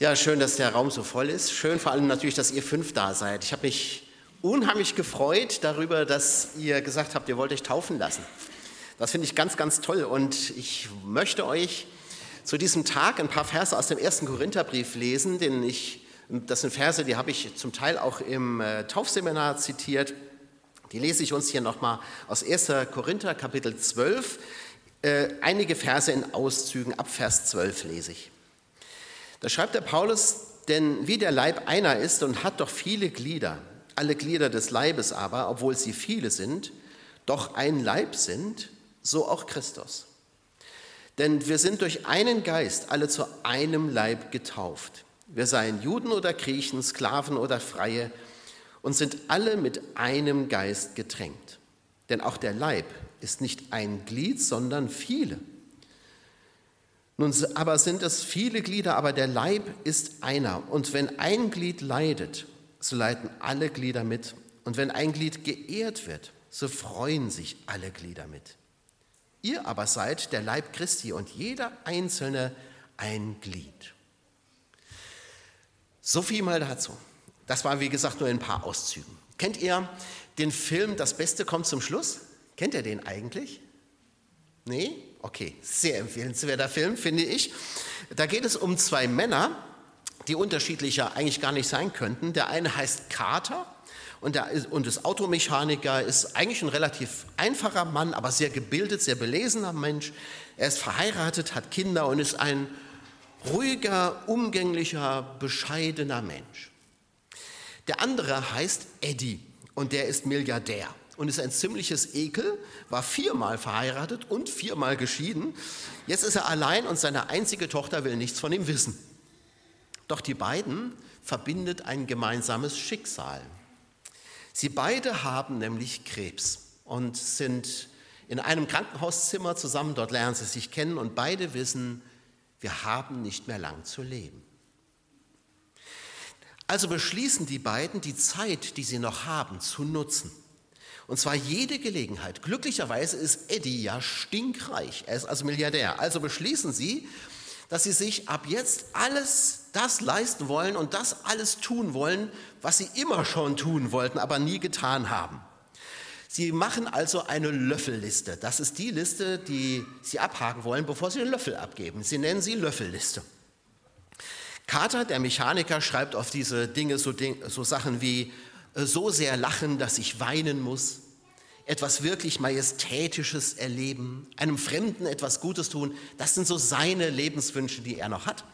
Ja, schön, dass der Raum so voll ist. Schön vor allem natürlich, dass ihr fünf da seid. Ich habe mich unheimlich gefreut darüber, dass ihr gesagt habt, ihr wollt euch taufen lassen. Das finde ich ganz, ganz toll. Und ich möchte euch zu diesem Tag ein paar Verse aus dem ersten Korintherbrief lesen, den ich, das sind Verse, die habe ich zum Teil auch im äh, Taufseminar zitiert. Die lese ich uns hier nochmal aus 1. Korinther Kapitel 12. Äh, einige Verse in Auszügen, ab Vers 12 lese ich. Da schreibt der Paulus, denn wie der Leib einer ist und hat doch viele Glieder, alle Glieder des Leibes aber, obwohl sie viele sind, doch ein Leib sind, so auch Christus. Denn wir sind durch einen Geist alle zu einem Leib getauft. Wir seien Juden oder Griechen, Sklaven oder Freie und sind alle mit einem Geist getränkt. Denn auch der Leib ist nicht ein Glied, sondern viele. Nun aber sind es viele Glieder, aber der Leib ist einer. Und wenn ein Glied leidet, so leiden alle Glieder mit. Und wenn ein Glied geehrt wird, so freuen sich alle Glieder mit. Ihr aber seid der Leib Christi und jeder einzelne ein Glied. So viel mal dazu. Das war, wie gesagt, nur ein paar Auszügen. Kennt ihr den Film Das Beste kommt zum Schluss? Kennt ihr den eigentlich? Nee? Okay, sehr empfehlenswerter Film, finde ich. Da geht es um zwei Männer, die unterschiedlicher eigentlich gar nicht sein könnten. Der eine heißt Carter und, der, und ist Automechaniker, ist eigentlich ein relativ einfacher Mann, aber sehr gebildet, sehr belesener Mensch. Er ist verheiratet, hat Kinder und ist ein ruhiger, umgänglicher, bescheidener Mensch. Der andere heißt Eddie und der ist Milliardär und ist ein ziemliches Ekel, war viermal verheiratet und viermal geschieden. Jetzt ist er allein und seine einzige Tochter will nichts von ihm wissen. Doch die beiden verbindet ein gemeinsames Schicksal. Sie beide haben nämlich Krebs und sind in einem Krankenhauszimmer zusammen, dort lernen sie sich kennen und beide wissen, wir haben nicht mehr lang zu leben. Also beschließen die beiden, die Zeit, die sie noch haben, zu nutzen. Und zwar jede Gelegenheit. Glücklicherweise ist Eddie ja stinkreich. Er ist also Milliardär. Also beschließen sie, dass sie sich ab jetzt alles das leisten wollen und das alles tun wollen, was sie immer schon tun wollten, aber nie getan haben. Sie machen also eine Löffelliste. Das ist die Liste, die Sie abhaken wollen, bevor Sie den Löffel abgeben. Sie nennen sie Löffelliste. Carter, der Mechaniker, schreibt auf diese Dinge so, so Sachen wie so sehr lachen, dass ich weinen muss, etwas wirklich Majestätisches erleben, einem Fremden etwas Gutes tun. Das sind so seine Lebenswünsche, die er noch hat.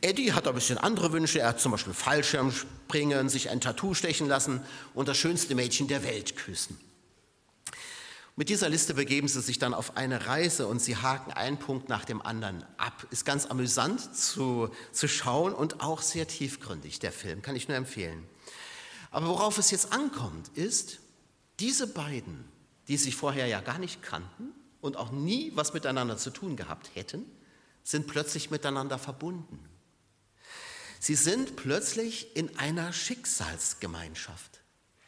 Eddie hat ein bisschen andere Wünsche. Er hat zum Beispiel Fallschirm springen, sich ein Tattoo stechen lassen und das schönste Mädchen der Welt küssen. Mit dieser Liste begeben sie sich dann auf eine Reise und sie haken einen Punkt nach dem anderen ab. Ist ganz amüsant zu, zu schauen und auch sehr tiefgründig, der Film, kann ich nur empfehlen. Aber worauf es jetzt ankommt, ist, diese beiden, die sich vorher ja gar nicht kannten und auch nie was miteinander zu tun gehabt hätten, sind plötzlich miteinander verbunden. Sie sind plötzlich in einer Schicksalsgemeinschaft.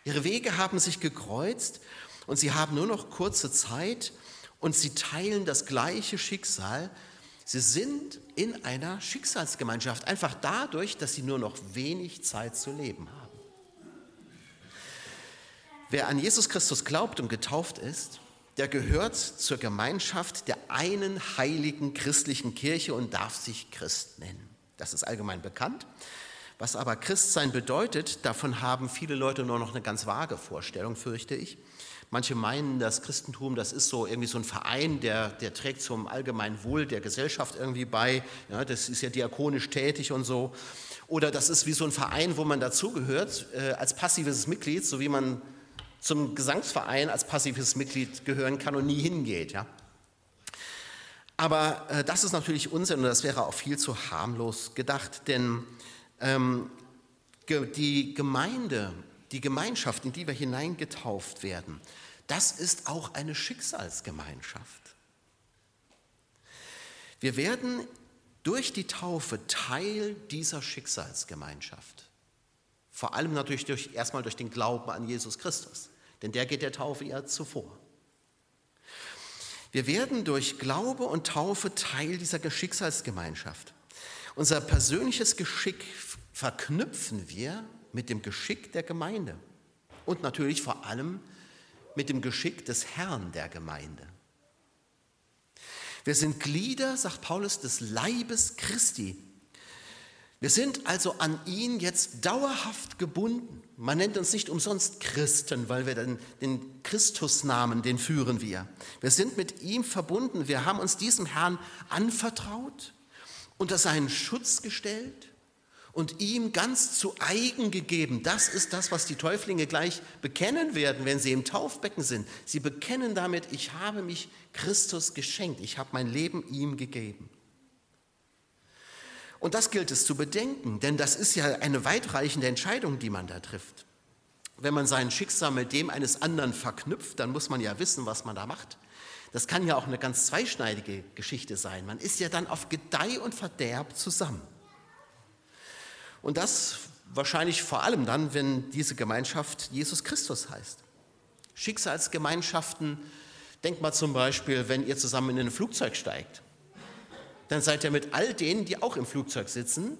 Ihre Wege haben sich gekreuzt und sie haben nur noch kurze Zeit und sie teilen das gleiche Schicksal. Sie sind in einer Schicksalsgemeinschaft, einfach dadurch, dass sie nur noch wenig Zeit zu leben haben. Wer an Jesus Christus glaubt und getauft ist, der gehört zur Gemeinschaft der einen heiligen christlichen Kirche und darf sich Christ nennen. Das ist allgemein bekannt. Was aber Christsein bedeutet, davon haben viele Leute nur noch eine ganz vage Vorstellung, fürchte ich. Manche meinen, das Christentum, das ist so irgendwie so ein Verein, der, der trägt zum allgemeinen Wohl der Gesellschaft irgendwie bei. Ja, das ist ja diakonisch tätig und so. Oder das ist wie so ein Verein, wo man dazugehört äh, als passives Mitglied, so wie man zum Gesangsverein als passives Mitglied gehören kann und nie hingeht. Ja? Aber äh, das ist natürlich Unsinn und das wäre auch viel zu harmlos gedacht, denn ähm, die Gemeinde, die Gemeinschaft, in die wir hineingetauft werden, das ist auch eine Schicksalsgemeinschaft. Wir werden durch die Taufe Teil dieser Schicksalsgemeinschaft. Vor allem natürlich durch, erstmal durch den Glauben an Jesus Christus denn der geht der Taufe ja zuvor. Wir werden durch Glaube und Taufe Teil dieser Schicksalsgemeinschaft. Unser persönliches Geschick verknüpfen wir mit dem Geschick der Gemeinde und natürlich vor allem mit dem Geschick des Herrn der Gemeinde. Wir sind Glieder, sagt Paulus, des Leibes Christi. Wir sind also an ihn jetzt dauerhaft gebunden. Man nennt uns nicht umsonst Christen, weil wir den, den Christusnamen, den führen wir. Wir sind mit ihm verbunden. Wir haben uns diesem Herrn anvertraut, unter seinen Schutz gestellt und ihm ganz zu eigen gegeben. Das ist das, was die Täuflinge gleich bekennen werden, wenn sie im Taufbecken sind. Sie bekennen damit, ich habe mich Christus geschenkt, ich habe mein Leben ihm gegeben. Und das gilt es zu bedenken, denn das ist ja eine weitreichende Entscheidung, die man da trifft. Wenn man sein Schicksal mit dem eines anderen verknüpft, dann muss man ja wissen, was man da macht. Das kann ja auch eine ganz zweischneidige Geschichte sein. Man ist ja dann auf Gedeih und Verderb zusammen. Und das wahrscheinlich vor allem dann, wenn diese Gemeinschaft Jesus Christus heißt. Schicksalsgemeinschaften, denkt mal zum Beispiel, wenn ihr zusammen in ein Flugzeug steigt, dann seid ihr mit all denen, die auch im Flugzeug sitzen,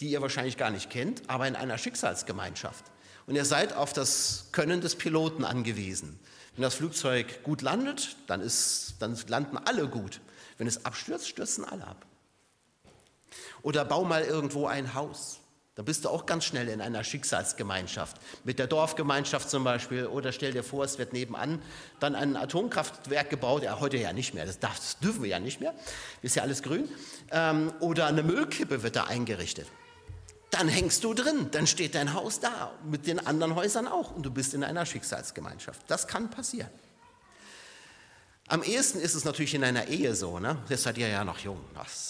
die ihr wahrscheinlich gar nicht kennt, aber in einer Schicksalsgemeinschaft. Und ihr seid auf das Können des Piloten angewiesen. Wenn das Flugzeug gut landet, dann, ist, dann landen alle gut. Wenn es abstürzt, stürzen alle ab. Oder bau mal irgendwo ein Haus. Da bist du auch ganz schnell in einer Schicksalsgemeinschaft. Mit der Dorfgemeinschaft zum Beispiel. Oder stell dir vor, es wird nebenan dann ein Atomkraftwerk gebaut. Ja, heute ja nicht mehr. Das, das dürfen wir ja nicht mehr. Ist ja alles grün. Ähm, oder eine Müllkippe wird da eingerichtet. Dann hängst du drin. Dann steht dein Haus da. Mit den anderen Häusern auch. Und du bist in einer Schicksalsgemeinschaft. Das kann passieren. Am ehesten ist es natürlich in einer Ehe so. Ne? Jetzt seid ihr ja noch jung.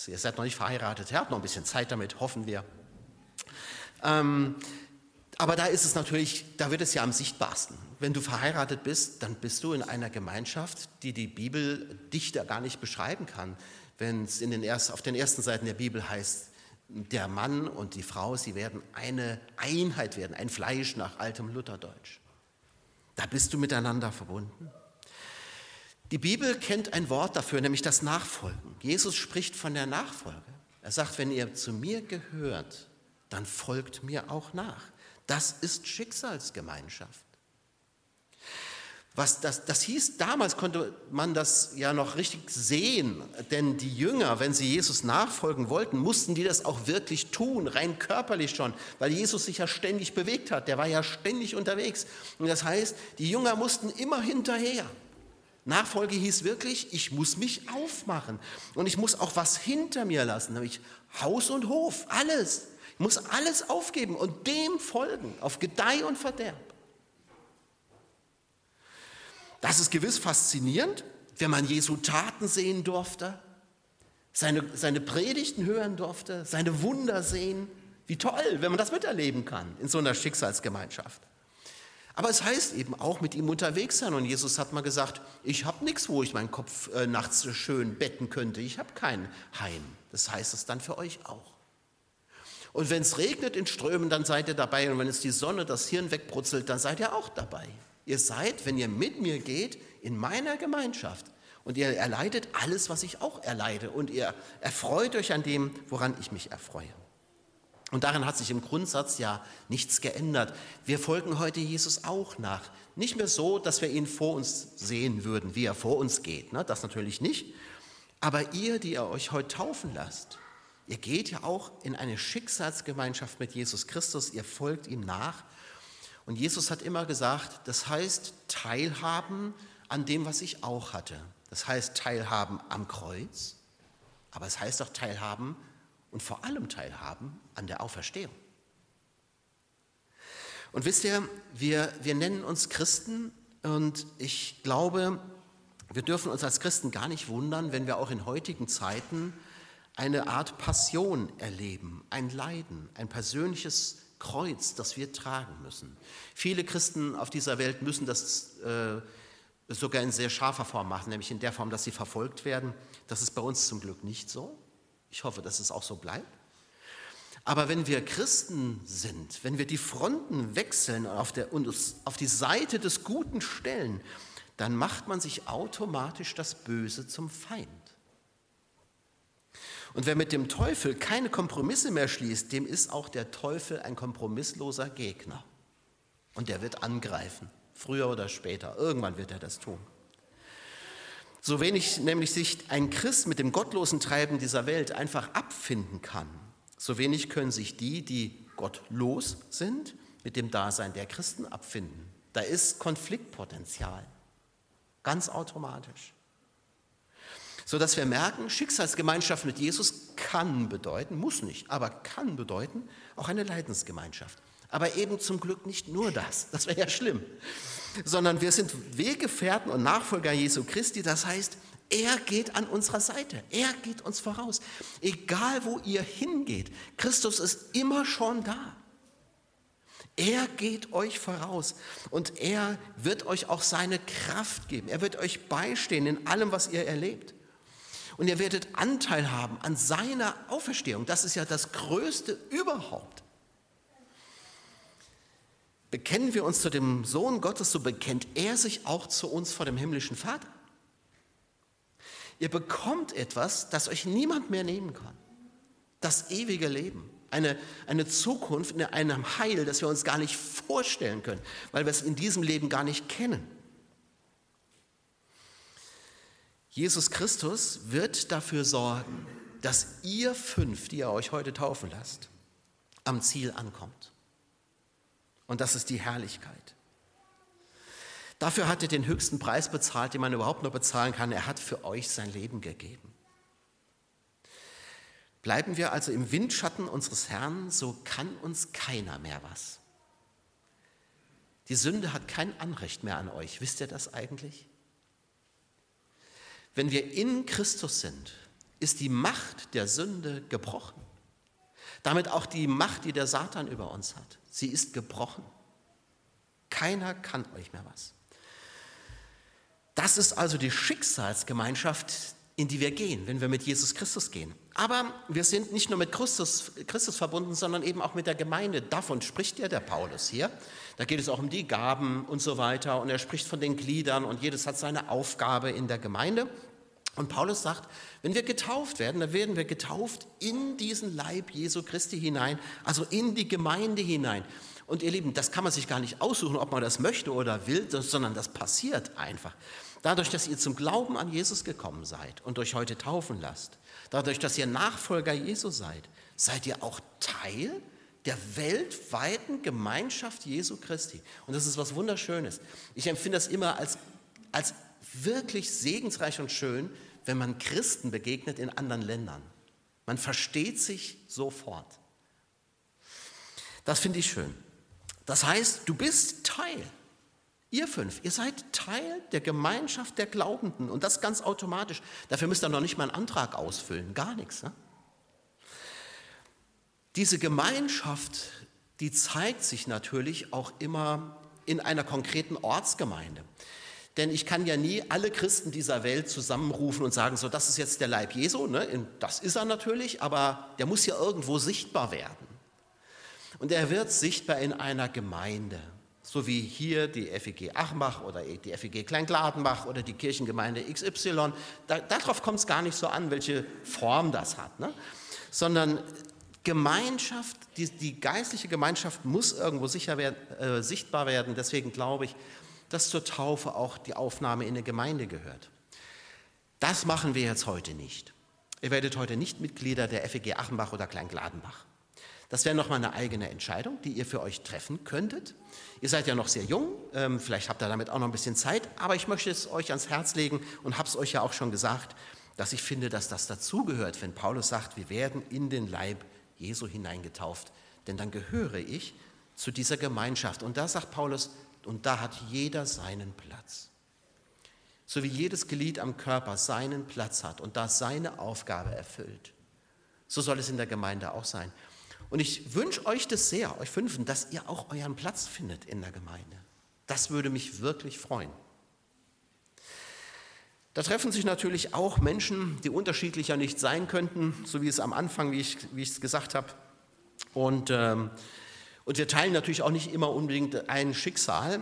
ihr seid noch nicht verheiratet. Ihr habt noch ein bisschen Zeit damit, hoffen wir. Ähm, aber da ist es natürlich, da wird es ja am sichtbarsten. Wenn du verheiratet bist, dann bist du in einer Gemeinschaft, die die Bibel dichter gar nicht beschreiben kann. Wenn es in den erst, auf den ersten Seiten der Bibel heißt, der Mann und die Frau, sie werden eine Einheit werden, ein Fleisch nach altem Lutherdeutsch. Da bist du miteinander verbunden. Die Bibel kennt ein Wort dafür, nämlich das Nachfolgen. Jesus spricht von der Nachfolge. Er sagt, wenn ihr zu mir gehört, dann folgt mir auch nach. Das ist Schicksalsgemeinschaft. Was das, das hieß, damals konnte man das ja noch richtig sehen, denn die Jünger, wenn sie Jesus nachfolgen wollten, mussten die das auch wirklich tun, rein körperlich schon, weil Jesus sich ja ständig bewegt hat, der war ja ständig unterwegs. Und das heißt, die Jünger mussten immer hinterher. Nachfolge hieß wirklich, ich muss mich aufmachen und ich muss auch was hinter mir lassen, nämlich Haus und Hof, alles muss alles aufgeben und dem folgen, auf Gedeih und Verderb. Das ist gewiss faszinierend, wenn man Jesu Taten sehen durfte, seine, seine Predigten hören durfte, seine Wunder sehen. Wie toll, wenn man das miterleben kann in so einer Schicksalsgemeinschaft. Aber es heißt eben auch mit ihm unterwegs sein. Und Jesus hat mal gesagt, ich habe nichts, wo ich meinen Kopf äh, nachts schön betten könnte. Ich habe kein Heim. Das heißt es dann für euch auch. Und wenn es regnet in Strömen, dann seid ihr dabei. Und wenn es die Sonne das Hirn wegbrutzelt, dann seid ihr auch dabei. Ihr seid, wenn ihr mit mir geht, in meiner Gemeinschaft. Und ihr erleidet alles, was ich auch erleide. Und ihr erfreut euch an dem, woran ich mich erfreue. Und daran hat sich im Grundsatz ja nichts geändert. Wir folgen heute Jesus auch nach. Nicht mehr so, dass wir ihn vor uns sehen würden, wie er vor uns geht. Ne? Das natürlich nicht. Aber ihr, die ihr euch heute taufen lasst, Ihr geht ja auch in eine Schicksalsgemeinschaft mit Jesus Christus, ihr folgt ihm nach. Und Jesus hat immer gesagt, das heißt teilhaben an dem, was ich auch hatte. Das heißt teilhaben am Kreuz, aber es heißt auch teilhaben und vor allem teilhaben an der Auferstehung. Und wisst ihr, wir, wir nennen uns Christen und ich glaube, wir dürfen uns als Christen gar nicht wundern, wenn wir auch in heutigen Zeiten eine Art Passion erleben, ein Leiden, ein persönliches Kreuz, das wir tragen müssen. Viele Christen auf dieser Welt müssen das äh, sogar in sehr scharfer Form machen, nämlich in der Form, dass sie verfolgt werden. Das ist bei uns zum Glück nicht so. Ich hoffe, dass es auch so bleibt. Aber wenn wir Christen sind, wenn wir die Fronten wechseln und auf, der, und auf die Seite des Guten stellen, dann macht man sich automatisch das Böse zum Feind. Und wer mit dem Teufel keine Kompromisse mehr schließt, dem ist auch der Teufel ein kompromissloser Gegner. Und der wird angreifen, früher oder später. Irgendwann wird er das tun. So wenig nämlich sich ein Christ mit dem gottlosen Treiben dieser Welt einfach abfinden kann, so wenig können sich die, die gottlos sind, mit dem Dasein der Christen abfinden. Da ist Konfliktpotenzial, ganz automatisch. So dass wir merken, Schicksalsgemeinschaft mit Jesus kann bedeuten, muss nicht, aber kann bedeuten, auch eine Leidensgemeinschaft. Aber eben zum Glück nicht nur das, das wäre ja schlimm, sondern wir sind Weggefährten und Nachfolger Jesu Christi, das heißt, er geht an unserer Seite, er geht uns voraus. Egal wo ihr hingeht, Christus ist immer schon da. Er geht euch voraus und er wird euch auch seine Kraft geben. Er wird euch beistehen in allem, was ihr erlebt. Und ihr werdet Anteil haben an seiner Auferstehung. Das ist ja das Größte überhaupt. Bekennen wir uns zu dem Sohn Gottes, so bekennt er sich auch zu uns vor dem himmlischen Vater. Ihr bekommt etwas, das euch niemand mehr nehmen kann. Das ewige Leben. Eine, eine Zukunft in einem Heil, das wir uns gar nicht vorstellen können, weil wir es in diesem Leben gar nicht kennen. Jesus Christus wird dafür sorgen, dass ihr fünf, die ihr euch heute taufen lasst, am Ziel ankommt. Und das ist die Herrlichkeit. Dafür hat er den höchsten Preis bezahlt, den man überhaupt nur bezahlen kann. Er hat für euch sein Leben gegeben. Bleiben wir also im Windschatten unseres Herrn, so kann uns keiner mehr was. Die Sünde hat kein Anrecht mehr an euch. Wisst ihr das eigentlich? Wenn wir in Christus sind, ist die Macht der Sünde gebrochen. Damit auch die Macht, die der Satan über uns hat. Sie ist gebrochen. Keiner kann euch mehr was. Das ist also die Schicksalsgemeinschaft, in die wir gehen, wenn wir mit Jesus Christus gehen. Aber wir sind nicht nur mit Christus, Christus verbunden, sondern eben auch mit der Gemeinde. Davon spricht ja der Paulus hier. Da geht es auch um die Gaben und so weiter. Und er spricht von den Gliedern und jedes hat seine Aufgabe in der Gemeinde. Und Paulus sagt, wenn wir getauft werden, dann werden wir getauft in diesen Leib Jesu Christi hinein, also in die Gemeinde hinein. Und ihr Lieben, das kann man sich gar nicht aussuchen, ob man das möchte oder will, sondern das passiert einfach. Dadurch, dass ihr zum Glauben an Jesus gekommen seid und euch heute taufen lasst, dadurch, dass ihr Nachfolger Jesu seid, seid ihr auch Teil der weltweiten Gemeinschaft Jesu Christi. Und das ist was Wunderschönes. Ich empfinde das immer als, als wirklich segensreich und schön, wenn man Christen begegnet in anderen Ländern. Man versteht sich sofort. Das finde ich schön. Das heißt, du bist Teil. Ihr fünf, ihr seid Teil der Gemeinschaft der Glaubenden und das ganz automatisch. Dafür müsst ihr noch nicht mal einen Antrag ausfüllen, gar nichts. Ne? Diese Gemeinschaft, die zeigt sich natürlich auch immer in einer konkreten Ortsgemeinde. Denn ich kann ja nie alle Christen dieser Welt zusammenrufen und sagen, so, das ist jetzt der Leib Jesu, ne? das ist er natürlich, aber der muss ja irgendwo sichtbar werden. Und er wird sichtbar in einer Gemeinde, so wie hier die FEG Achmach oder die FEG Kleingladenbach oder die Kirchengemeinde XY. Da, darauf kommt es gar nicht so an, welche Form das hat, ne? sondern Gemeinschaft, die, die, geistliche Gemeinschaft muss irgendwo werden, äh, sichtbar werden. Deswegen glaube ich, dass zur Taufe auch die Aufnahme in eine Gemeinde gehört. Das machen wir jetzt heute nicht. Ihr werdet heute nicht Mitglieder der FEG Achenbach oder Kleingladenbach. Das wäre nochmal eine eigene Entscheidung, die ihr für euch treffen könntet. Ihr seid ja noch sehr jung, ähm, vielleicht habt ihr damit auch noch ein bisschen Zeit, aber ich möchte es euch ans Herz legen und habe es euch ja auch schon gesagt, dass ich finde, dass das dazugehört, wenn Paulus sagt, wir werden in den Leib Jesu hineingetauft, denn dann gehöre ich zu dieser Gemeinschaft. Und da sagt Paulus, und da hat jeder seinen Platz. So wie jedes Glied am Körper seinen Platz hat und da seine Aufgabe erfüllt, so soll es in der Gemeinde auch sein. Und ich wünsche euch das sehr, euch Fünfen, dass ihr auch euren Platz findet in der Gemeinde. Das würde mich wirklich freuen. Da treffen sich natürlich auch Menschen, die unterschiedlicher nicht sein könnten, so wie es am Anfang, wie ich, es gesagt habe. Und ähm, und wir teilen natürlich auch nicht immer unbedingt ein Schicksal,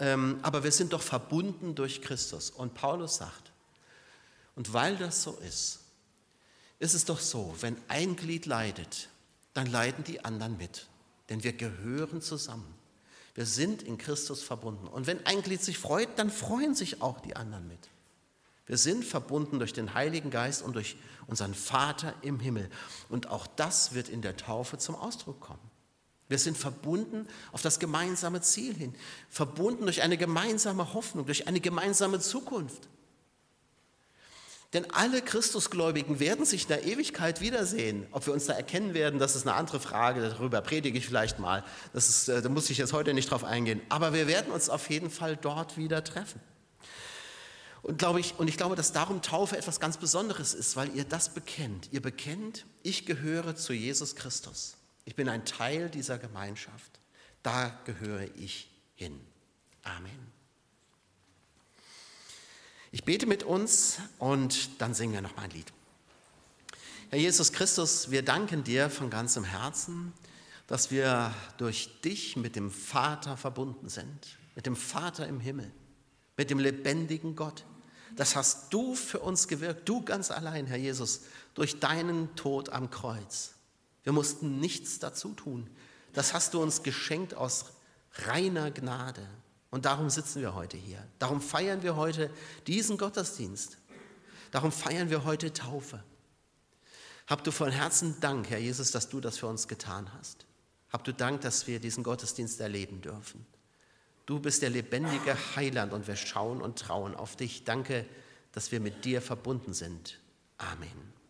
ähm, aber wir sind doch verbunden durch Christus. Und Paulus sagt, und weil das so ist, ist es doch so, wenn ein Glied leidet, dann leiden die anderen mit. Denn wir gehören zusammen. Wir sind in Christus verbunden. Und wenn ein Glied sich freut, dann freuen sich auch die anderen mit. Wir sind verbunden durch den Heiligen Geist und durch unseren Vater im Himmel. Und auch das wird in der Taufe zum Ausdruck kommen. Wir sind verbunden auf das gemeinsame Ziel hin, verbunden durch eine gemeinsame Hoffnung, durch eine gemeinsame Zukunft. Denn alle Christusgläubigen werden sich in der Ewigkeit wiedersehen. Ob wir uns da erkennen werden, das ist eine andere Frage. Darüber predige ich vielleicht mal. Das ist, äh, da muss ich jetzt heute nicht drauf eingehen. Aber wir werden uns auf jeden Fall dort wieder treffen. Und, glaube ich, und ich glaube, dass darum Taufe etwas ganz Besonderes ist, weil ihr das bekennt. Ihr bekennt, ich gehöre zu Jesus Christus. Ich bin ein Teil dieser Gemeinschaft. Da gehöre ich hin. Amen. Ich bete mit uns und dann singen wir noch mal ein Lied. Herr Jesus Christus, wir danken dir von ganzem Herzen, dass wir durch dich mit dem Vater verbunden sind, mit dem Vater im Himmel, mit dem lebendigen Gott. Das hast du für uns gewirkt, du ganz allein, Herr Jesus, durch deinen Tod am Kreuz. Wir mussten nichts dazu tun. Das hast du uns geschenkt aus reiner Gnade. Und darum sitzen wir heute hier. Darum feiern wir heute diesen Gottesdienst. Darum feiern wir heute Taufe. Hab du von Herzen Dank, Herr Jesus, dass du das für uns getan hast. Hab du Dank, dass wir diesen Gottesdienst erleben dürfen. Du bist der lebendige Heiland und wir schauen und trauen auf dich. Danke, dass wir mit dir verbunden sind. Amen.